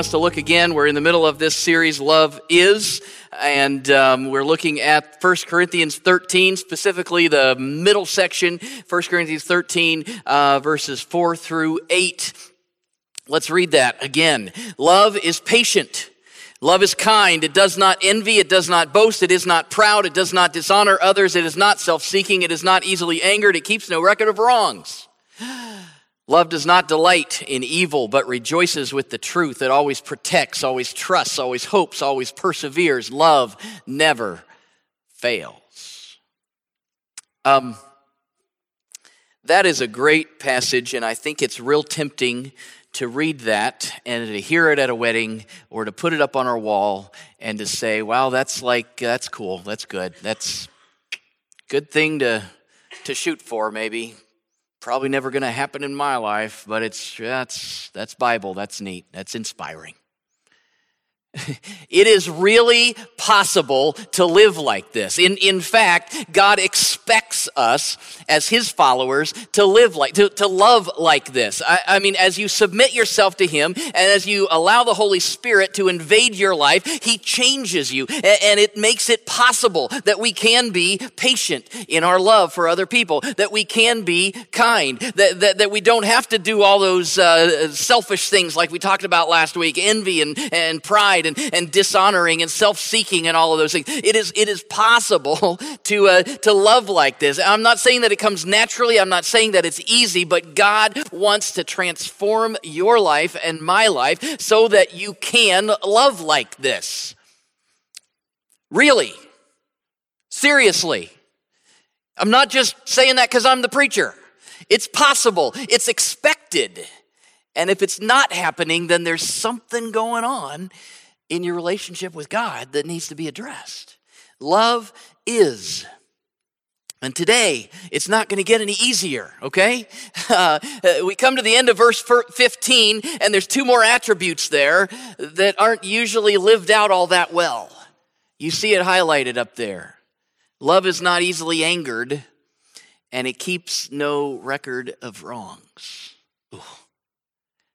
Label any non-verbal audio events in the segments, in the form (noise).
want us to look again. We're in the middle of this series, Love Is, and um, we're looking at 1 Corinthians 13, specifically the middle section, 1 Corinthians 13, uh, verses 4 through 8. Let's read that again. Love is patient. Love is kind. It does not envy. It does not boast. It is not proud. It does not dishonor others. It is not self seeking. It is not easily angered. It keeps no record of wrongs. Love does not delight in evil, but rejoices with the truth. It always protects, always trusts, always hopes, always perseveres. Love never fails. Um, that is a great passage, and I think it's real tempting to read that and to hear it at a wedding or to put it up on our wall and to say, wow, that's like, that's cool, that's good, that's good thing to, to shoot for, maybe probably never going to happen in my life, but it's that's that's Bible. That's neat. That's inspiring. It is really possible to live like this. In, in fact, God expects us as His followers to live like, to, to love like this. I, I mean, as you submit yourself to Him and as you allow the Holy Spirit to invade your life, He changes you and, and it makes it possible that we can be patient in our love for other people, that we can be kind, that, that, that we don't have to do all those uh, selfish things like we talked about last week, envy and, and pride pride and, and dishonoring and self-seeking and all of those things. It is, it is possible (laughs) to, uh, to love like this. I'm not saying that it comes naturally. I'm not saying that it's easy, but God wants to transform your life and my life so that you can love like this. Really. Seriously. I'm not just saying that because I'm the preacher. It's possible. It's expected. And if it's not happening, then there's something going on in your relationship with God that needs to be addressed. Love is. And today, it's not going to get any easier, okay? (laughs) Uh, we come to the end of verse 15, and there's two more attributes there that aren't usually lived out all that well. You see it highlighted up there. Love is not easily angered, and it keeps no record of wrongs. Ooh.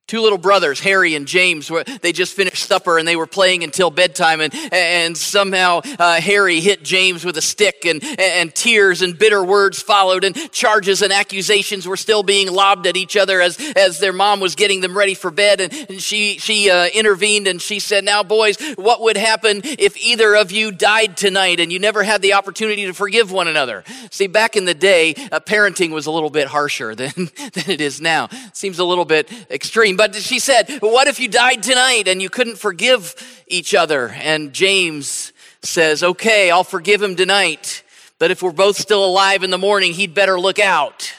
Two little brothers, Harry and James, were, they just finished supper and they were playing until bedtime. And, and somehow uh, Harry hit James with a stick, and, and tears and bitter words followed, and charges and accusations were still being lobbed at each other as, as their mom was getting them ready for bed. And, and she, she uh, intervened and she said, Now, boys, what would happen if either of you died tonight and you never had the opportunity to forgive one another? See, back in the day, uh, parenting was a little bit harsher (laughs) than, than it is now. Seems a little bit extreme. But she said, What if you died tonight and you couldn't forgive each other? And James says, Okay, I'll forgive him tonight. But if we're both still alive in the morning, he'd better look out.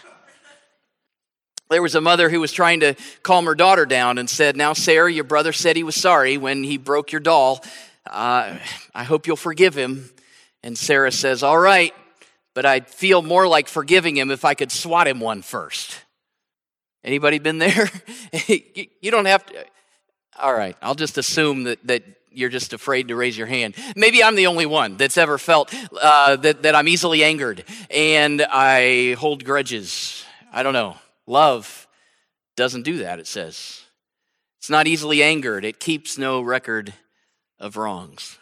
There was a mother who was trying to calm her daughter down and said, Now, Sarah, your brother said he was sorry when he broke your doll. Uh, I hope you'll forgive him. And Sarah says, All right, but I'd feel more like forgiving him if I could swat him one first. Anybody been there? (laughs) you don't have to. All right, I'll just assume that, that you're just afraid to raise your hand. Maybe I'm the only one that's ever felt uh, that, that I'm easily angered and I hold grudges. I don't know. Love doesn't do that, it says. It's not easily angered, it keeps no record of wrongs.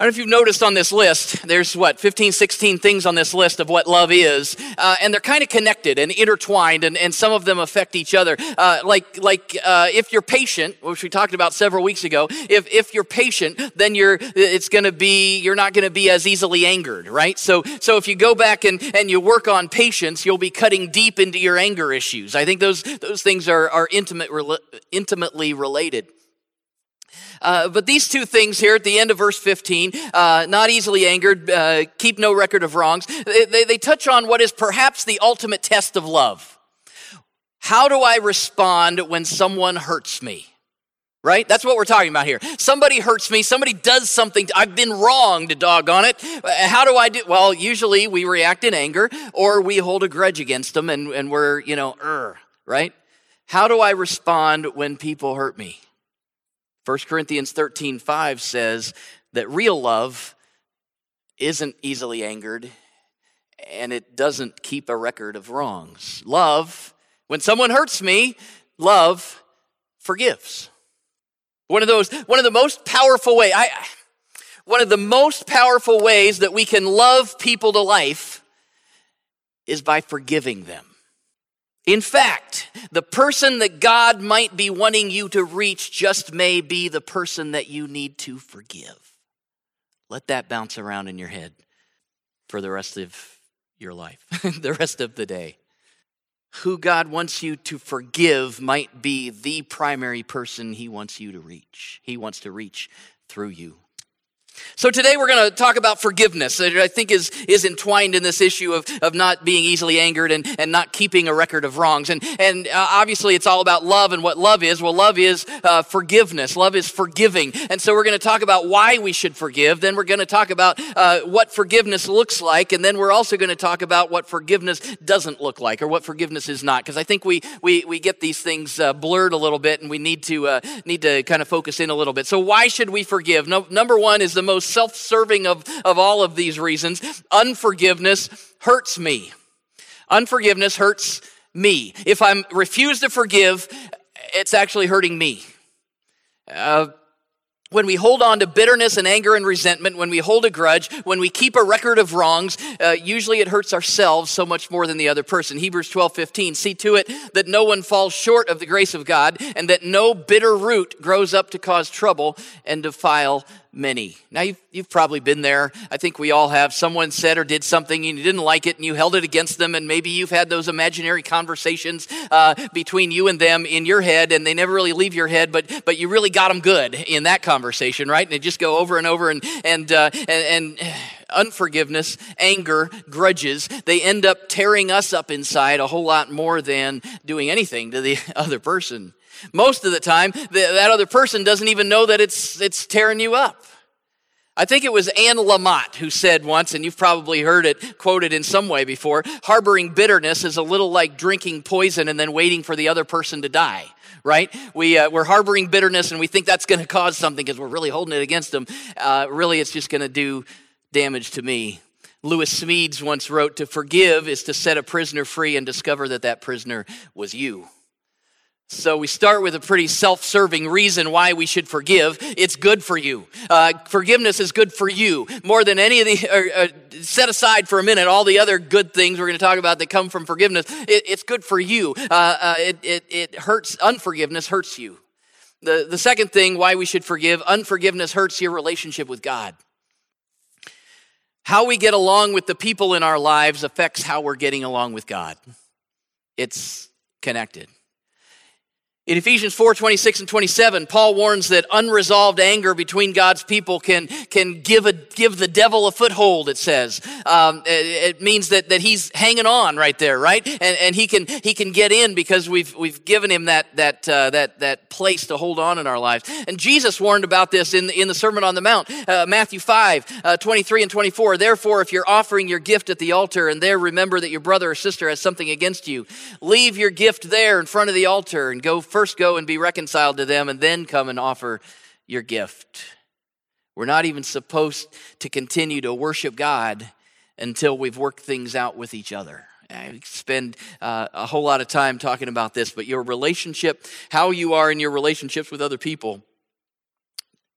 I don't know if you've noticed on this list, there's what, 15, 16 things on this list of what love is, uh, and they're kind of connected and intertwined, and, and some of them affect each other. Uh, like, like uh, if you're patient, which we talked about several weeks ago, if, if you're patient, then you're, it's gonna be, you're not gonna be as easily angered, right? So, so if you go back and, and you work on patience, you'll be cutting deep into your anger issues. I think those, those things are, are intimate, intimately related. Uh, but these two things here at the end of verse 15, uh, not easily angered, uh, keep no record of wrongs, they, they, they touch on what is perhaps the ultimate test of love. How do I respond when someone hurts me? Right? That's what we're talking about here. Somebody hurts me, somebody does something, I've been wronged, doggone it. How do I do? Well, usually we react in anger or we hold a grudge against them and, and we're, you know, er, right? How do I respond when people hurt me? 1 Corinthians 13 5 says that real love isn't easily angered and it doesn't keep a record of wrongs. Love, when someone hurts me, love forgives. One of those, one of the most powerful way, I, one of the most powerful ways that we can love people to life is by forgiving them. In fact, the person that God might be wanting you to reach just may be the person that you need to forgive. Let that bounce around in your head for the rest of your life, (laughs) the rest of the day. Who God wants you to forgive might be the primary person He wants you to reach. He wants to reach through you. So today we're going to talk about forgiveness that I think is, is entwined in this issue of, of not being easily angered and, and not keeping a record of wrongs. And, and uh, obviously it's all about love and what love is. Well, love is uh, forgiveness. Love is forgiving. And so we're going to talk about why we should forgive. Then we're going to talk about uh, what forgiveness looks like. And then we're also going to talk about what forgiveness doesn't look like or what forgiveness is not. Because I think we, we, we get these things uh, blurred a little bit and we need to, uh, need to kind of focus in a little bit. So why should we forgive? No, number one is the most self serving of, of all of these reasons. Unforgiveness hurts me. Unforgiveness hurts me. If I refuse to forgive, it's actually hurting me. Uh, when we hold on to bitterness and anger and resentment, when we hold a grudge, when we keep a record of wrongs, uh, usually it hurts ourselves so much more than the other person. Hebrews 12, 15. See to it that no one falls short of the grace of God and that no bitter root grows up to cause trouble and defile many. Now, you've, you've probably been there. I think we all have. Someone said or did something and you didn't like it and you held it against them, and maybe you've had those imaginary conversations uh, between you and them in your head, and they never really leave your head, but, but you really got them good in that conversation, right? And they just go over and over, and, and, uh, and, and (sighs) unforgiveness, anger, grudges, they end up tearing us up inside a whole lot more than doing anything to the (laughs) other person. Most of the time, that other person doesn't even know that it's, it's tearing you up. I think it was Anne Lamott who said once, and you've probably heard it quoted in some way before harboring bitterness is a little like drinking poison and then waiting for the other person to die, right? We, uh, we're harboring bitterness and we think that's going to cause something because we're really holding it against them. Uh, really, it's just going to do damage to me. Lewis Smedes once wrote To forgive is to set a prisoner free and discover that that prisoner was you. So we start with a pretty self serving reason why we should forgive. It's good for you. Uh, forgiveness is good for you. More than any of the, (laughs) uh, uh, set aside for a minute all the other good things we're going to talk about that come from forgiveness. It, it's good for you. Uh, uh, it, it, it hurts, unforgiveness hurts you. The, the second thing why we should forgive unforgiveness hurts your relationship with God. How we get along with the people in our lives affects how we're getting along with God. It's connected. In Ephesians 4 26 and 27, Paul warns that unresolved anger between God's people can, can give, a, give the devil a foothold, it says. Um, it, it, means that, that he's hanging on right there, right? And, and he, can, he can get in because we've, we've given him that, that, uh, that, that place to hold on in our lives. And Jesus warned about this in, in the Sermon on the Mount, uh, Matthew 5 uh, 23 and 24. Therefore, if you're offering your gift at the altar and there remember that your brother or sister has something against you, leave your gift there in front of the altar and go first go and be reconciled to them and then come and offer your gift. We're not even supposed to continue to worship God until we've worked things out with each other. I spend uh, a whole lot of time talking about this, but your relationship, how you are in your relationships with other people,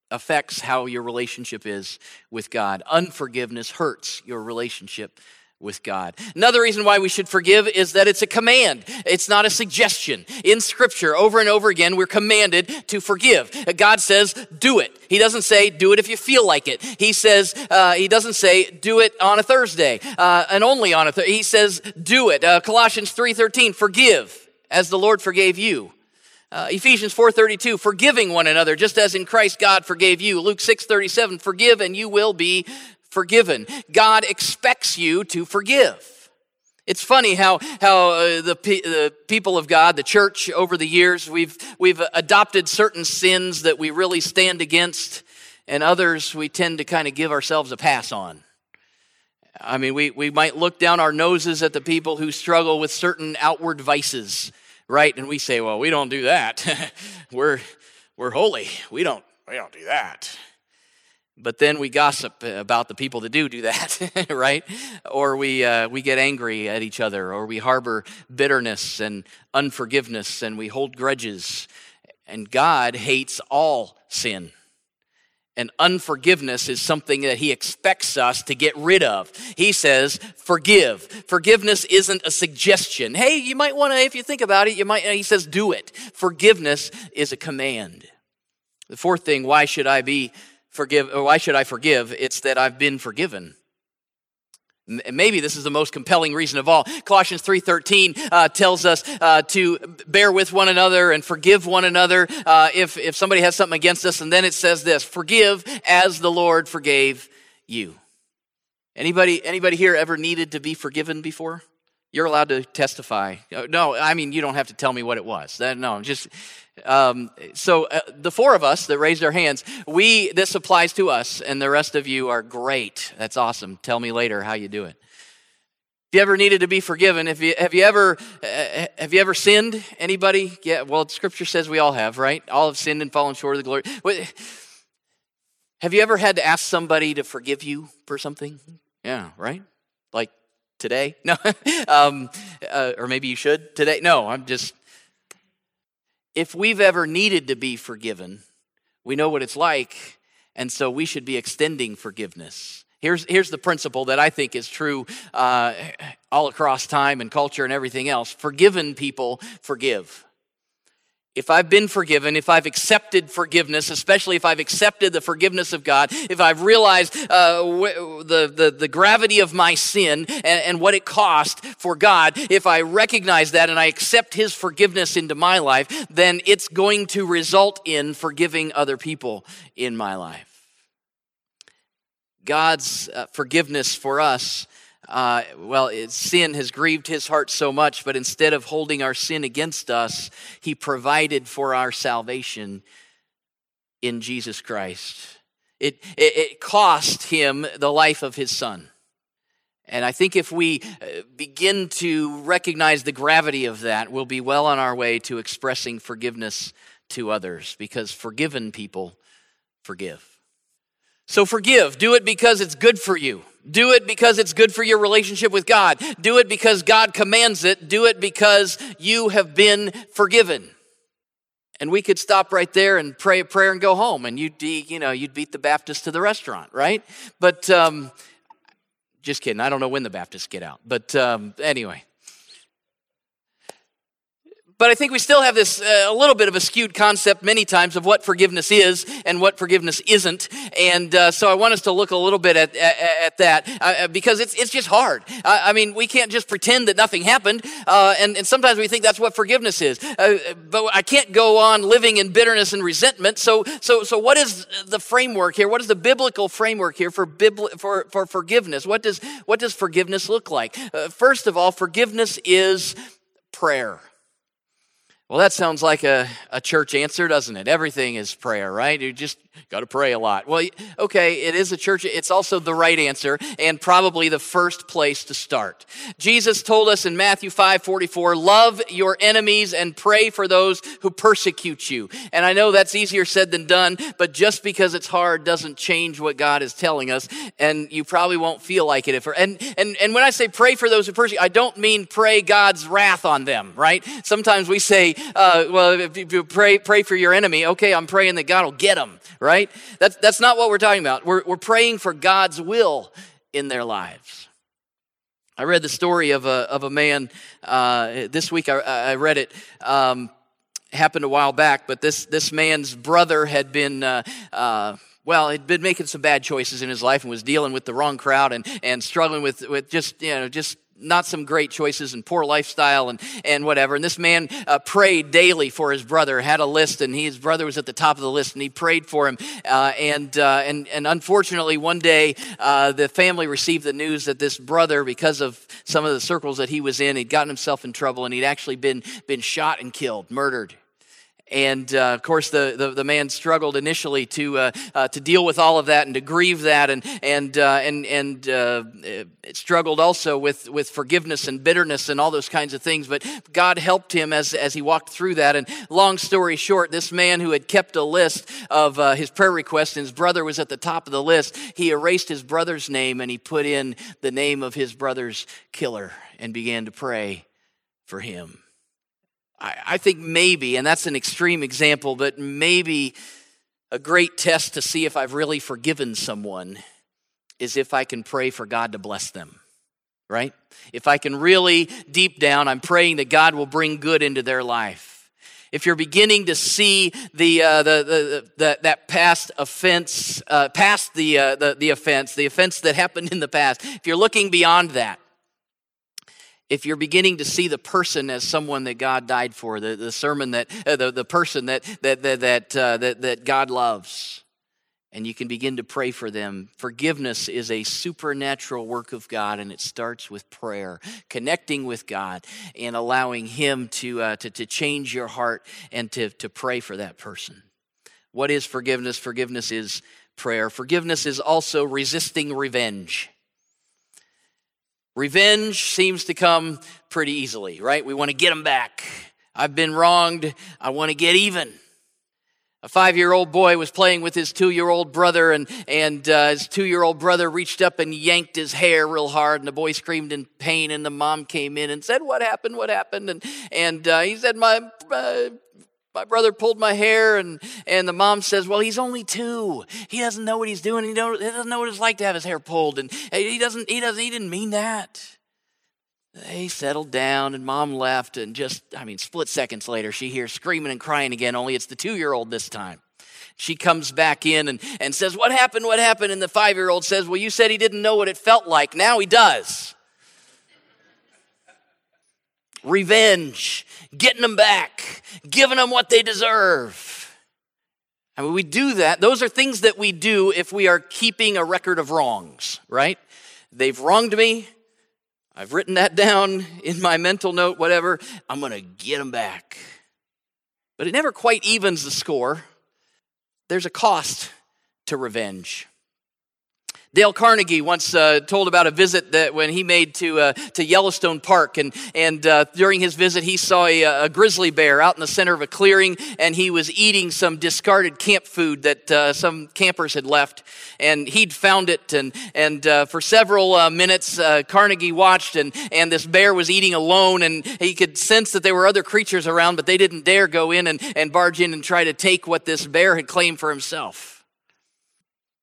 affects how your relationship is with God. Unforgiveness hurts your relationship with God. Another reason why we should forgive is that it's a command. It's not a suggestion. In scripture, over and over again, we're commanded to forgive. God says, do it. He doesn't say, do it if you feel like it. He says, uh, he doesn't say, do it on a Thursday, uh, and only on a Thursday. He says, do it. Uh, Colossians 3.13, forgive as the Lord forgave you. Uh, Ephesians 4:32 forgiving one another just as in Christ God forgave you. Luke 6:37 forgive and you will be forgiven. God expects you to forgive. It's funny how, how uh, the, the people of God, the church, over the years, we've, we've adopted certain sins that we really stand against, and others we tend to kind of give ourselves a pass on. I mean, we, we might look down our noses at the people who struggle with certain outward vices, right? And we say, well, we don't do that. (laughs) we're, we're holy. We don't, we don't do that but then we gossip about the people that do do that (laughs) right or we uh, we get angry at each other or we harbor bitterness and unforgiveness and we hold grudges And God hates all sin. And unforgiveness is something that he expects us to get rid of. He says, forgive. Forgiveness isn't a suggestion. Hey, you might want to, if you think about it, you might, he says, do it. Forgiveness is a command. The fourth thing, why should I be forgive, or why should I forgive? It's that I've been forgiven. Maybe this is the most compelling reason of all. Colossians 3.13 uh, tells us uh, to bear with one another and forgive one another uh, if, if somebody has something against us. And then it says this, forgive as the Lord forgave you. Anybody, anybody here ever needed to be forgiven before? You're allowed to testify. Uh, no, I mean, you don't have to tell me what it was. No, just um, so uh, the four of us that raised our hands, we this applies to us, and the rest of you are great. That's awesome. Tell me later how you do it. If you ever needed to be forgiven, if you have you ever uh, have you ever sinned? Anybody? Yeah. Well, Scripture says we all have, right? All have sinned and fallen short of the glory. Have you ever had to ask somebody to forgive you for something? Yeah, right. Today? No, (laughs) um, uh, or maybe you should today. No, I'm just if we've ever needed to be forgiven, we know what it's like, and so we should be extending forgiveness. Here's, here's the principle that I think is true uh, all across time and culture and everything else forgiven people forgive if I've been forgiven, if I've accepted forgiveness, especially if I've accepted the forgiveness of God, if I've realized uh, the, the, the gravity of my sin and, and what it cost for God, if I recognize that and I accept His forgiveness into my life, then it's going to result in forgiving other people in my life. God's uh, forgiveness for us uh, well, sin has grieved his heart so much, but instead of holding our sin against us, he provided for our salvation in Jesus Christ. It, it, it cost him the life of his son. And I think if we uh, begin to recognize the gravity of that, we'll be well on our way to expressing forgiveness to others because forgiven people forgive. So forgive. Do it because it's good for you. Do it because it's good for your relationship with God. Do it because God commands it. Do it because you have been forgiven. And we could stop right there and pray a prayer and go home, and you'd be, you know, you'd beat the Baptist to the restaurant, right? But um, just kidding. I don't know when the Baptists get out, but um, anyway. But I think we still have this uh, a little bit of a skewed concept many times of what forgiveness is and what forgiveness isn't. And uh, so I want us to look a little bit at, at, at that uh, uh because it's, it's just hard. I, I, mean, we can't just pretend that nothing happened. Uh, and, and sometimes we think that's what forgiveness is. Uh, but I can't go on living in bitterness and resentment. So, so, so what is the framework here? What is the biblical framework here for, for, for forgiveness? What does, what does forgiveness look like? first of all, forgiveness is prayer. Well, that sounds like a, a church answer, doesn't it? Everything is prayer, right? You just got to pray a lot. Well, okay, it is a church. It's also the right answer and probably the first place to start. Jesus told us in Matthew 5 44, love your enemies and pray for those who persecute you. And I know that's easier said than done, but just because it's hard doesn't change what God is telling us. And you probably won't feel like it if, and, and, and when I say pray for those who persecute, I don't mean pray God's wrath on them, right? Sometimes we say, uh, well, if you pray, pray for your enemy, okay, I'm praying that God will get them, right? That's, that's not what we're talking about. We're, we're praying for God's will in their lives. I read the story of a, of a man uh, this week. I, I read it. Um, happened a while back, but this, this man's brother had been. Uh, uh, well, he'd been making some bad choices in his life and was dealing with the wrong crowd and, and struggling with, with just, you know, just not some great choices and poor lifestyle and, and whatever. And this man uh, prayed daily for his brother, had a list, and he, his brother was at the top of the list, and he prayed for him. Uh, and, uh, and, and unfortunately, one day, uh, the family received the news that this brother, because of some of the circles that he was in, he'd gotten himself in trouble, and he'd actually been, been shot and killed, murdered. And uh, of course, the, the, the, man struggled initially to, uh, uh, to deal with all of that and to grieve that, and, and, uh, and, and uh, struggled also with, with forgiveness and bitterness and all those kinds of things. But God helped him as, as he walked through that. And long story short, this man who had kept a list of uh, his prayer requests, and his brother was at the top of the list, he erased his brother's name and he put in the name of his brother's killer and began to pray for him. I, I think maybe, and that's an extreme example, but maybe a great test to see if I've really forgiven someone is if I can pray for God to bless them, right? If I can really, deep down, I'm praying that God will bring good into their life if you're beginning to see the, uh, the, the, the, that past offense, uh, past the, uh, the, the offense, the offense that happened in the past, if you're looking beyond that, if you're beginning to see the person as someone that God died for, the, the sermon that, uh, the, the person that, that, that, that, uh, that, that God loves, and you can begin to pray for them. Forgiveness is a supernatural work of God, and it starts with prayer, connecting with God, and allowing Him to, uh, to, to change your heart and to, to pray for that person. What is forgiveness? Forgiveness is prayer. Forgiveness is also resisting revenge. Revenge seems to come pretty easily, right? We want to get them back. I've been wronged. I want to get even. A five year old boy was playing with his two year old brother, and, and uh, his two year old brother reached up and yanked his hair real hard, and the boy screamed in pain. And the mom came in and said, What happened? What happened? And, and uh, he said, My. Uh, my brother pulled my hair and, and the mom says well he's only two he doesn't know what he's doing he, don't, he doesn't know what it's like to have his hair pulled and he doesn't he doesn't he didn't mean that they settled down and mom left, and just, I mean, split seconds later, she hears screaming and crying again, only it's the two year old this time. She comes back in and, and says, What happened? What happened? And the five year old says, Well, you said he didn't know what it felt like. Now he does. Revenge, getting them back, giving them what they deserve. I mean, we do that. Those are things that we do if we are keeping a record of wrongs, right? They've wronged me. I've written that down in my mental note, whatever. I'm going to get them back. But it never quite evens the score. There's a cost to revenge. Dale Carnegie once uh, told about a visit that when he made to, uh, to Yellowstone Park, and, and uh, during his visit, he saw a, a, grizzly bear out in the center of a clearing, and he was eating some discarded camp food that uh, some campers had left, and he'd found it, and, and uh, for several uh, minutes, Carnegie watched, and, and this bear was eating alone, and he could sense that there were other creatures around, but they didn't dare go in and, and barge in and try to take what this bear had claimed for himself.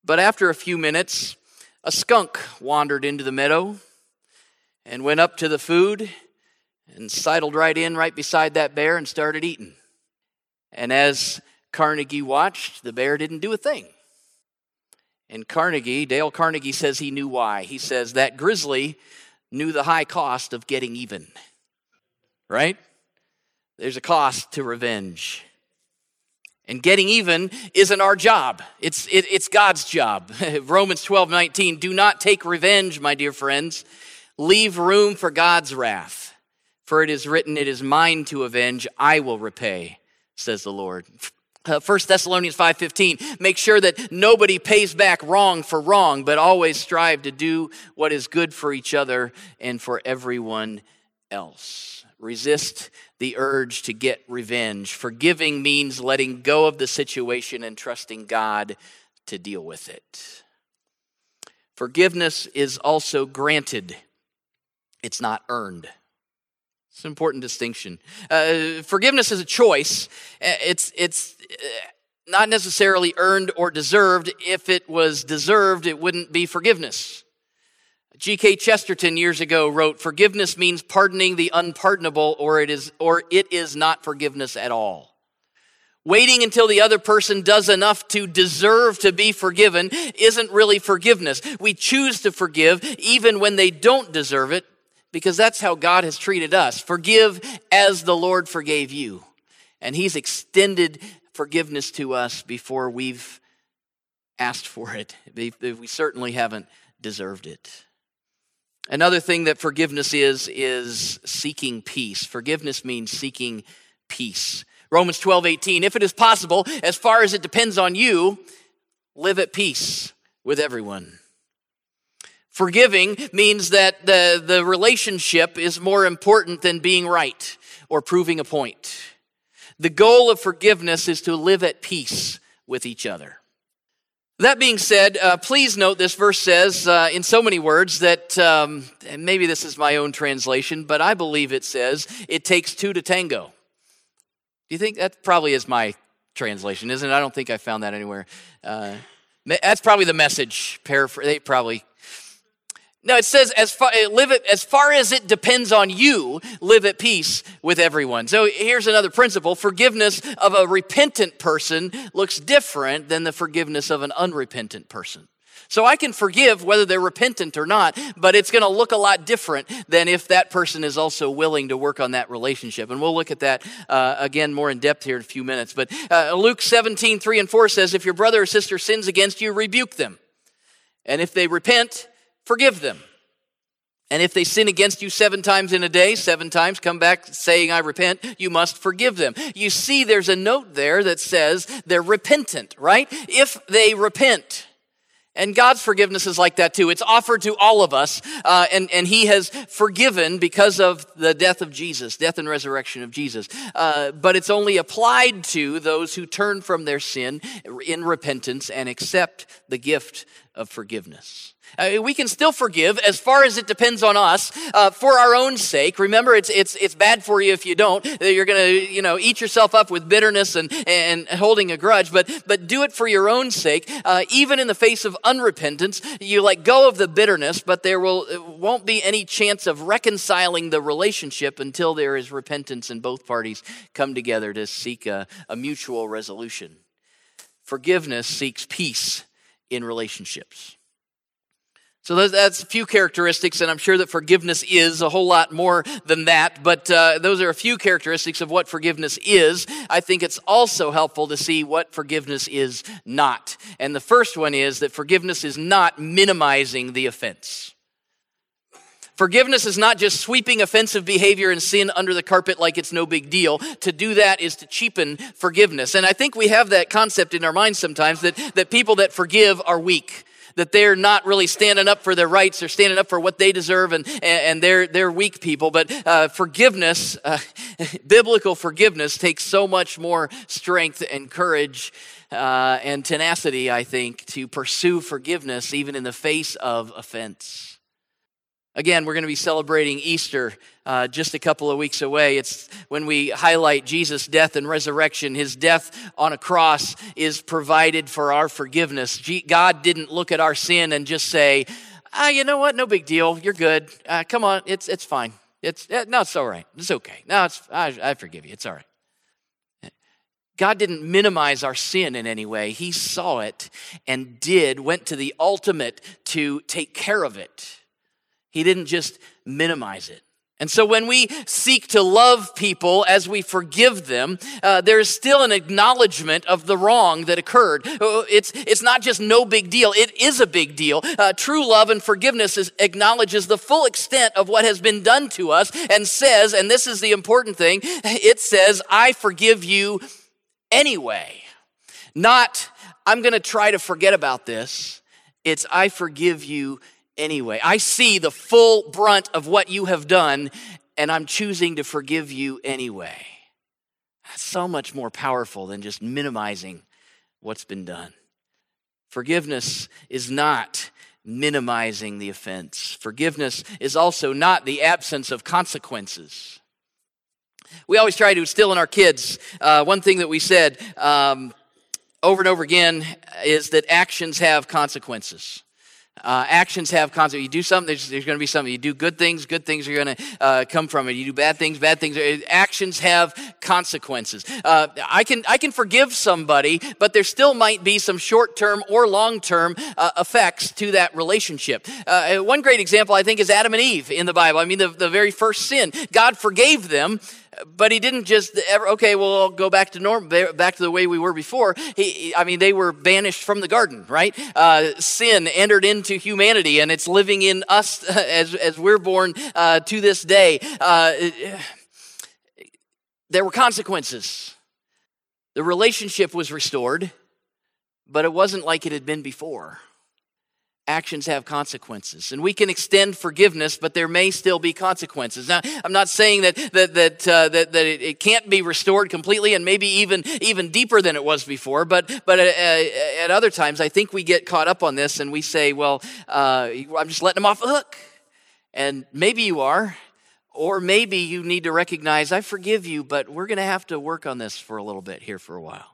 But after a few minutes, a skunk wandered into the meadow and went up to the food and sidled right in right beside that bear and started eating. And as Carnegie watched, the bear didn't do a thing. And Carnegie, Dale Carnegie says he knew why. He says that grizzly knew the high cost of getting even. Right? There's a cost to revenge. And getting even isn't our job. It's, it, it's God's job. (laughs) Romans 12, 19. Do not take revenge, my dear friends. Leave room for God's wrath. For it is written, It is mine to avenge. I will repay, says the Lord. Uh, 1 Thessalonians 5:15 make sure that nobody pays back wrong for wrong but always strive to do what is good for each other and for everyone else. Resist the urge to get revenge. Forgiving means letting go of the situation and trusting God to deal with it. Forgiveness is also granted, it's not earned. It's an important distinction. Uh, forgiveness is a choice. Uh, it's, it's uh, not necessarily earned or deserved. If it was deserved, it wouldn't be forgiveness. G.K. Chesterton years ago wrote, Forgiveness means pardoning the unpardonable, or it is, or it is not forgiveness at all. Waiting until the other person does enough to deserve to be forgiven isn't really forgiveness. We choose to forgive even when they don't deserve it because that's how God has treated us. Forgive as the Lord forgave you. And He's extended forgiveness to us before we've asked for it. We certainly haven't deserved it. Another thing that forgiveness is, is seeking peace. Forgiveness means seeking peace. Romans 12, 18. If it is possible, as far as it depends on you, live at peace with everyone. Forgiving means that the, the relationship is more important than being right or proving a point. The goal of forgiveness is to live at peace with each other. That being said, uh, please note this verse says uh, in so many words that, um, and maybe this is my own translation, but I believe it says, it takes two to tango. Do you think that probably is my translation, isn't it? I don't think I found that anywhere. Uh, that's probably the message. Paraphrase. They probably no, it says as far live it as far as it depends on you, live at peace with everyone. So here's another principle: forgiveness of a repentant person looks different than the forgiveness of an unrepentant person. So I can forgive whether they're repentant or not, but it's going to look a lot different than if that person is also willing to work on that relationship. And we'll look at that uh, again more in depth here in a few minutes. But uh, Luke 17, 3 and 4 says, If your brother or sister sins against you, rebuke them. And if they repent, forgive them. And if they sin against you seven times in a day, seven times come back saying, I repent, you must forgive them. You see, there's a note there that says they're repentant, right? If they repent. And God's forgiveness is like that too. It's offered to all of us, uh, and, and He has forgiven because of the death of Jesus, death and resurrection of Jesus. Uh, but it's only applied to those who turn from their sin in repentance and accept the gift of forgiveness. Uh, we can still forgive as far as it depends on us uh, for our own sake. Remember, it's, it's, it's bad for you if you don't. You're going to, you know, eat yourself up with bitterness and, and holding a grudge, but, but do it for your own sake. Uh, even in the face of unrepentance, you let go of the bitterness, but there will, won't be any chance of reconciling the relationship until there is repentance and both parties come together to seek a, a mutual resolution. Forgiveness seeks peace in relationships. So that's a few characteristics, and I'm sure that forgiveness is a whole lot more than that, but uh, those are a few characteristics of what forgiveness is. I think it's also helpful to see what forgiveness is not. And the first one is that forgiveness is not minimizing the offense. Forgiveness is not just sweeping offensive behavior and sin under the carpet like it's no big deal. To do that is to cheapen forgiveness. And I think we have that concept in our minds sometimes that, that people that forgive are weak that they're not really standing up for their rights or standing up for what they deserve and, and they're, they're weak people. But uh, forgiveness, uh, (laughs) biblical forgiveness, takes so much more strength and courage uh, and tenacity, I think, to pursue forgiveness even in the face of offense. Again, we're going to be celebrating Easter uh, just a couple of weeks away. It's when we highlight Jesus' death and resurrection. His death on a cross is provided for our forgiveness. God didn't look at our sin and just say, ah, you know what? No big deal. You're good. Uh, come on. It's, it's fine. It's, uh, no, it's all right. It's okay. No, it's, I, I forgive you. It's all right. God didn't minimize our sin in any way. He saw it and did, went to the ultimate to take care of it. He didn't just minimize it. And so when we seek to love people as we forgive them, uh, there's still an acknowledgement of the wrong that occurred. Uh, it's, it's not just no big deal, it is a big deal. Uh, true love and forgiveness is, acknowledges the full extent of what has been done to us and says, and this is the important thing, it says, I forgive you anyway. Not, I'm going to try to forget about this. It's, I forgive you anyway. I see the full brunt of what you have done, and I'm choosing to forgive you anyway. That's so much more powerful than just minimizing what's been done. Forgiveness is not minimizing the offense, forgiveness is also not the absence of consequences. We always try to instill in our kids uh, one thing that we said um, over and over again is that actions have consequences. Uh, actions have consequences. You do something, there's, there's going to be something. You do good things, good things are going to uh, come from it. You do bad things, bad things. Actions have consequences. Uh, I can I can forgive somebody, but there still might be some short term or long term uh, effects to that relationship. Uh, one great example, I think, is Adam and Eve in the Bible. I mean, the, the very first sin, God forgave them but he didn't just ever okay well I'll go back to norm back to the way we were before. He, i mean they were banished from the garden right? Uh, sin entered into humanity and it's living in us (laughs) as, as we're born uh, to this day. Uh, there were consequences. The relationship was restored but it wasn't like it had been before actions have consequences. And we can extend forgiveness but there may still be consequences. Now i'm not saying that that that uh, that, that it, it, can't be restored completely and maybe even even deeper than it was before but but uh, uh at other times i think we get caught up on this and we say well uh, i'm just letting them off the hook. And maybe you are Or maybe you need to recognize, I forgive you, but we're going to have to work on this for a little bit here for a while.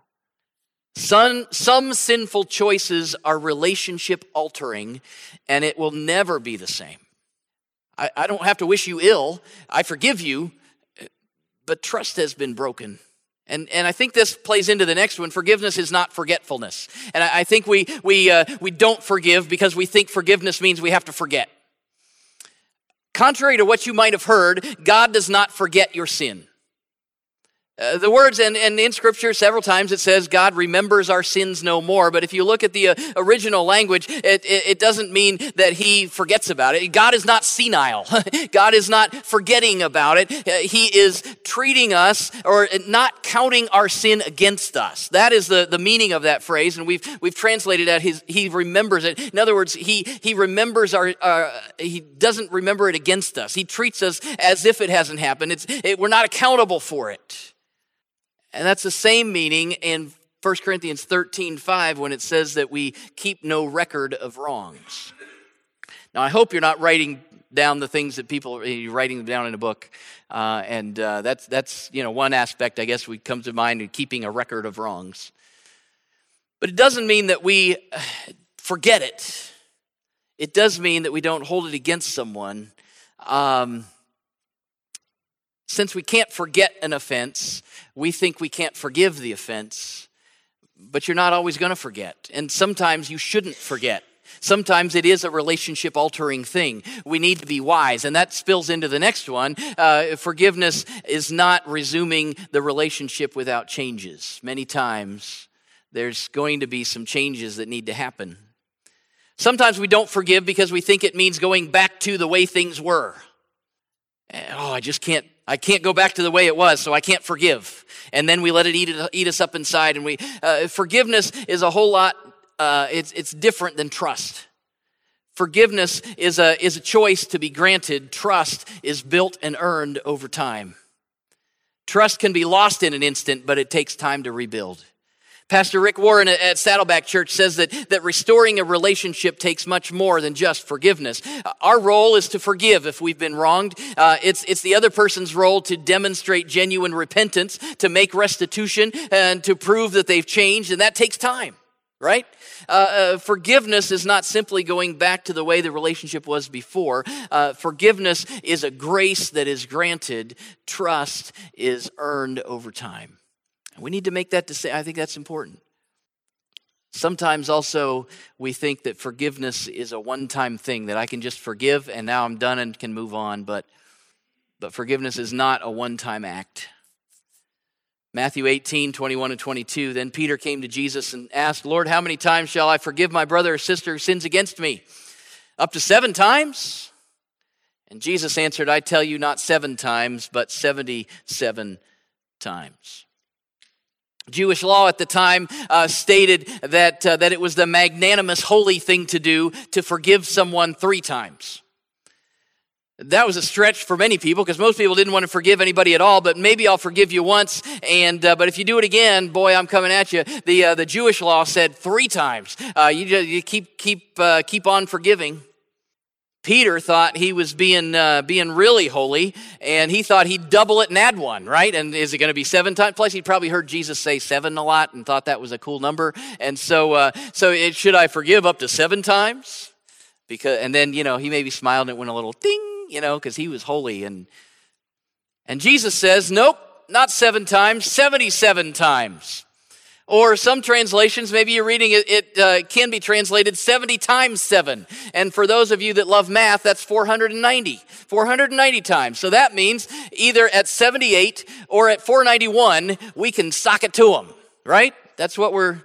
Some, some sinful choices are relationship altering, and it will never be the same. I, I don't have to wish you ill. I forgive you, but trust has been broken. And, and I think this plays into the next one. Forgiveness is not forgetfulness. And I, I think we, we, uh, we don't forgive because we think forgiveness means we have to forget. Contrary to what you might have heard, God does not forget your sin. Uh, the words, and, and in scripture, several times it says God remembers our sins no more. But if you look at the uh, original language, it, it, it, doesn't mean that he forgets about it. God is not senile. (laughs) God is not forgetting about it. Uh, he is treating us or not counting our sin against us. That is the, the meaning of that phrase. And we've, we've translated that his, he remembers it. In other words, he, he remembers our, he doesn't remember it against us. He treats us as if it hasn't happened. It's, it, we're not accountable for it. And that's the same meaning in 1 Corinthians 13 5 when it says that we keep no record of wrongs. Now, I hope you're not writing down the things that people you're writing them down in a book, uh, and uh, that's that's you know one aspect I guess we come to mind in keeping a record of wrongs. But it doesn't mean that we uh, forget it. It does mean that we don't hold it against someone. Um, since we can't forget an offense, we think we can't forgive the offense, but you're not always going to forget. And sometimes you shouldn't forget. Sometimes it is a relationship altering thing. We need to be wise. And that spills into the next one. Uh, forgiveness is not resuming the relationship without changes. Many times there's going to be some changes that need to happen. Sometimes we don't forgive because we think it means going back to the way things were. Oh, I just can't I can't go back to the way it was, so I can't forgive. And then we let it eat, it, eat us up inside. And we uh, forgiveness is a whole lot. Uh, it's it's different than trust. Forgiveness is a is a choice to be granted. Trust is built and earned over time. Trust can be lost in an instant, but it takes time to rebuild. Pastor Rick Warren at Saddleback Church says that, that restoring a relationship takes much more than just forgiveness. Our role is to forgive if we've been wronged. Uh, it's, it's the other person's role to demonstrate genuine repentance, to make restitution, and to prove that they've changed, and that takes time, right? Uh, uh, forgiveness is not simply going back to the way the relationship was before. Uh, forgiveness is a grace that is granted, trust is earned over time. We need to make that decision. I think that's important. Sometimes also we think that forgiveness is a one time thing, that I can just forgive and now I'm done and can move on, but, but forgiveness is not a one time act. Matthew 18, 21 and 22. Then Peter came to Jesus and asked, Lord, how many times shall I forgive my brother or sister who sins against me? Up to seven times? And Jesus answered, I tell you, not seven times, but 77 times. Jewish law at the time uh, stated that, uh, that it was the magnanimous, holy thing to do to forgive someone three times. That was a stretch for many people because most people didn't want to forgive anybody at all. But maybe I'll forgive you once, and uh, but if you do it again, boy, I'm coming at you. The uh, the Jewish law said three times. Uh, you, you keep keep uh, keep on forgiving. Peter thought he was being uh, being really holy, and he thought he'd double it and add one, right? And is it going to be seven times? Plus, he probably heard Jesus say seven a lot and thought that was a cool number. And so, uh, so it, should I forgive up to seven times? Because, and then you know he maybe smiled and it went a little ding, you know, because he was holy. And and Jesus says, nope, not seven times, seventy-seven times. Or some translations, maybe you're reading it, it uh, can be translated 70 times 7. And for those of you that love math, that's 490. 490 times. So that means either at 78 or at 491, we can sock it to them, right? That's what we're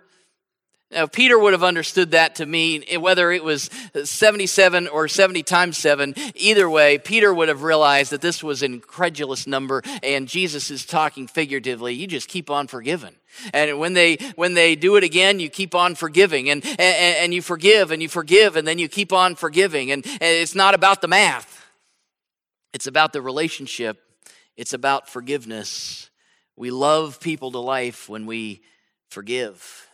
now, Peter would have understood that to mean eh, whether it was 77 or 70 times 7, either way, Peter would have realized that this was an incredulous number and Jesus is talking figuratively. You just keep on forgiving. And when they when they do it again, you keep on forgiving and, and, and you forgive and you forgive and then you keep on forgiving. And, and it's not about the math. It's about the relationship. It's about forgiveness. We love people to life when we forgive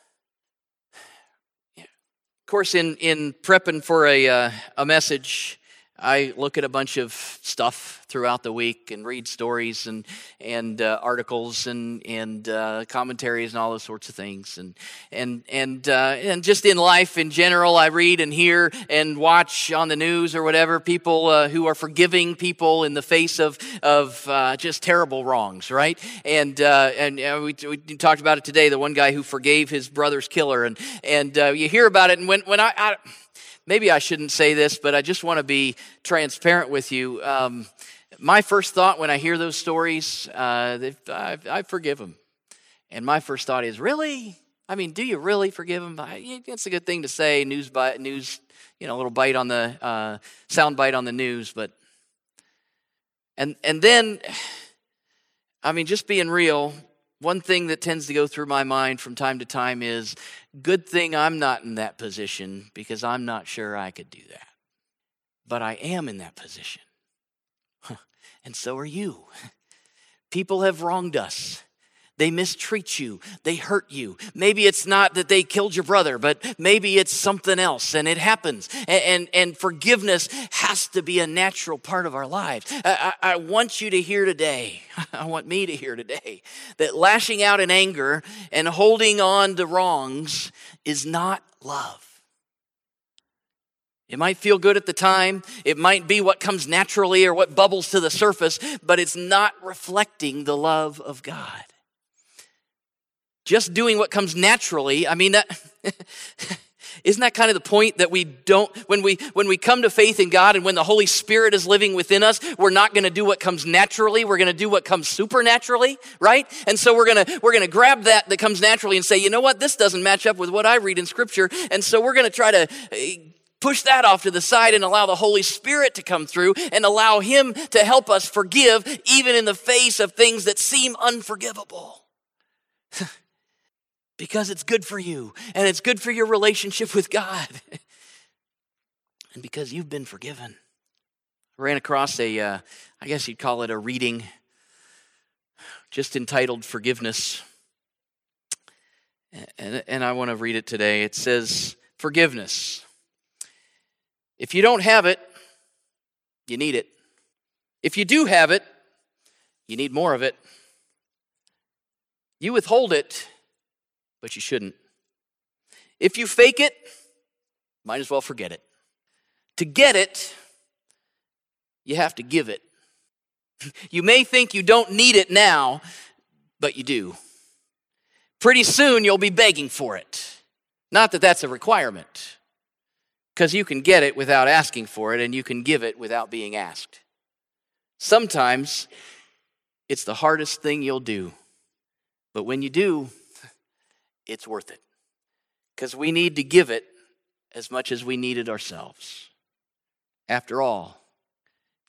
Of course, in, in prepping for a, uh, a message, I look at a bunch of stuff throughout the week and read stories and and uh, articles and and uh, commentaries and all those sorts of things and and and uh, and just in life in general, I read and hear and watch on the news or whatever people uh, who are forgiving people in the face of of uh, just terrible wrongs, right? And uh, and we, we talked about it today. The one guy who forgave his brother's killer, and and you hear about it, and when when I, I maybe I shouldn't say this, but I just want to be transparent with you. Um, my first thought when I hear those stories, uh, I, I, forgive them. And my first thought is, really? I mean, do you really forgive them? It's a good thing to say, news, bite, news, you know, a little bite on the uh, sound bite on the news, but and and then, (sighs) I mean, just being real, one thing that tends to go through my mind from time to time is good thing I'm not in that position because I'm not sure I could do that. But I am in that position. (laughs) and so are you. (laughs) People have wronged us. They mistreat you. They hurt you. Maybe it's not that they killed your brother, but maybe it's something else, and it happens. And, and, and forgiveness has to be a natural part of our lives. I, I, I want you to hear today, (laughs) I want me to hear today, that lashing out in anger and holding on to wrongs is not love. It might feel good at the time. It might be what comes naturally or what bubbles to the surface, but it's not reflecting the love of God just doing what comes naturally, I mean, that. (laughs) Isn't that kind of the point that we don't, when we, when we come to faith in God and when the Holy Spirit is living within us, we're not going to do what comes naturally. We're going to do what comes supernaturally, right? And so we're going to, we're going to grab that that comes naturally and say, you know what? This doesn't match up with what I read in Scripture. And so we're going to try to eh, push that off to the side and allow the Holy Spirit to come through and allow Him to help us forgive even in the face of things that seem unforgivable. (laughs) because it's good for you and it's good for your relationship with God. (laughs) and because you've been forgiven. I ran across a, uh, I guess you'd call it a reading, just entitled Forgiveness. And, and I want to read it today. It says, Forgiveness. If you don't have it, you need it. If you do have it, you need more of it. You withhold it, but you shouldn't. If you fake it, might as well forget it. To get it, you have to give it. (laughs) You may think you don't need it now, but you do. Pretty soon you'll be begging for it. Not that that's a requirement, because you can get it without asking for it, and you can give it without being asked. Sometimes it's the hardest thing you'll do, but when you do, it's worth it. Because we need to give it as much as we need it ourselves. After all,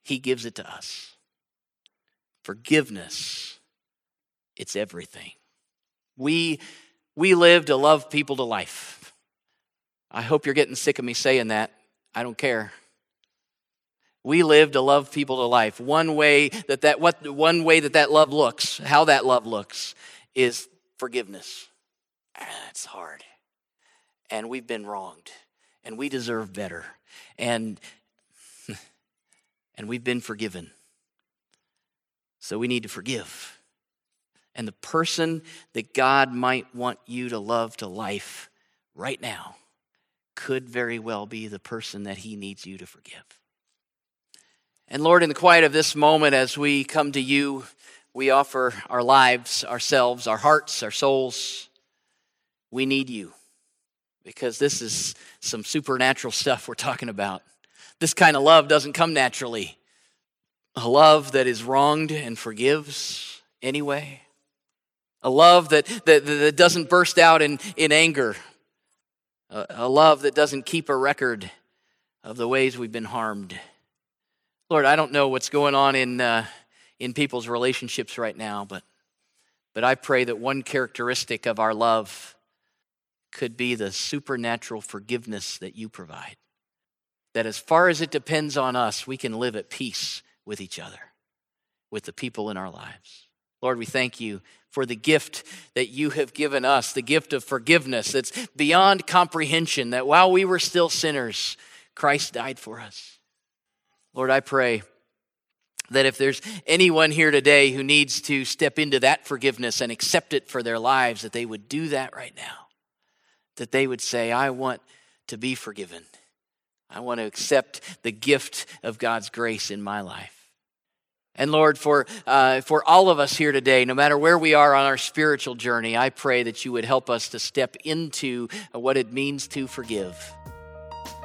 He gives it to us. Forgiveness, it's everything. We, we live to love people to life. I hope you're getting sick of me saying that. I don't care. We live to love people to life. One way that that what one way that that love looks, how that love looks is forgiveness. It's hard. And we've been wronged. And we deserve better. And (laughs) and we've been forgiven. So we need to forgive. And the person that God might want you to love to life right now could very well be the person that he needs you to forgive. And Lord, in the quiet of this moment, as we come to you, we offer our lives, ourselves, our hearts, our souls, we need you because this is some supernatural stuff we're talking about. This kind of love doesn't come naturally. A love that is wronged and forgives anyway. A love that, that, that doesn't burst out in, in anger. A, a love that doesn't keep a record of the ways we've been harmed. Lord, I don't know what's going on in, uh, in people's relationships right now, but, but I pray that one characteristic of our love could be the supernatural forgiveness that you provide. That as far as it depends on us, we can live at peace with each other, with the people in our lives. Lord, we thank you for the gift that you have given us, the gift of forgiveness that's beyond comprehension, that while we were still sinners, Christ died for us. Lord, I pray that if there's anyone here today who needs to step into that forgiveness and accept it for their lives, that they would do that right now. That they would say, I want to be forgiven. I want to accept the gift of God's grace in my life. And Lord, for, uh, for all of us here today, no matter where we are on our spiritual journey, I pray that you would help us to step into what it means to forgive.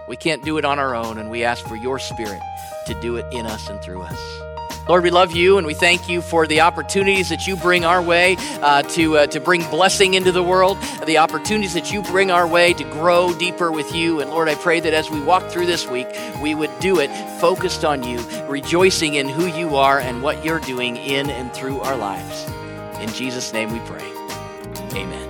We can't do it on our own, and we ask for your spirit to do it in us and through us. Lord, we love you and we thank you for the opportunities that you bring our way uh, to, uh, to bring blessing into the world, the opportunities that you bring our way to grow deeper with you. And Lord, I pray that as we walk through this week, we would do it focused on you, rejoicing in who you are and what you're doing in and through our lives. In Jesus' name we pray. Amen.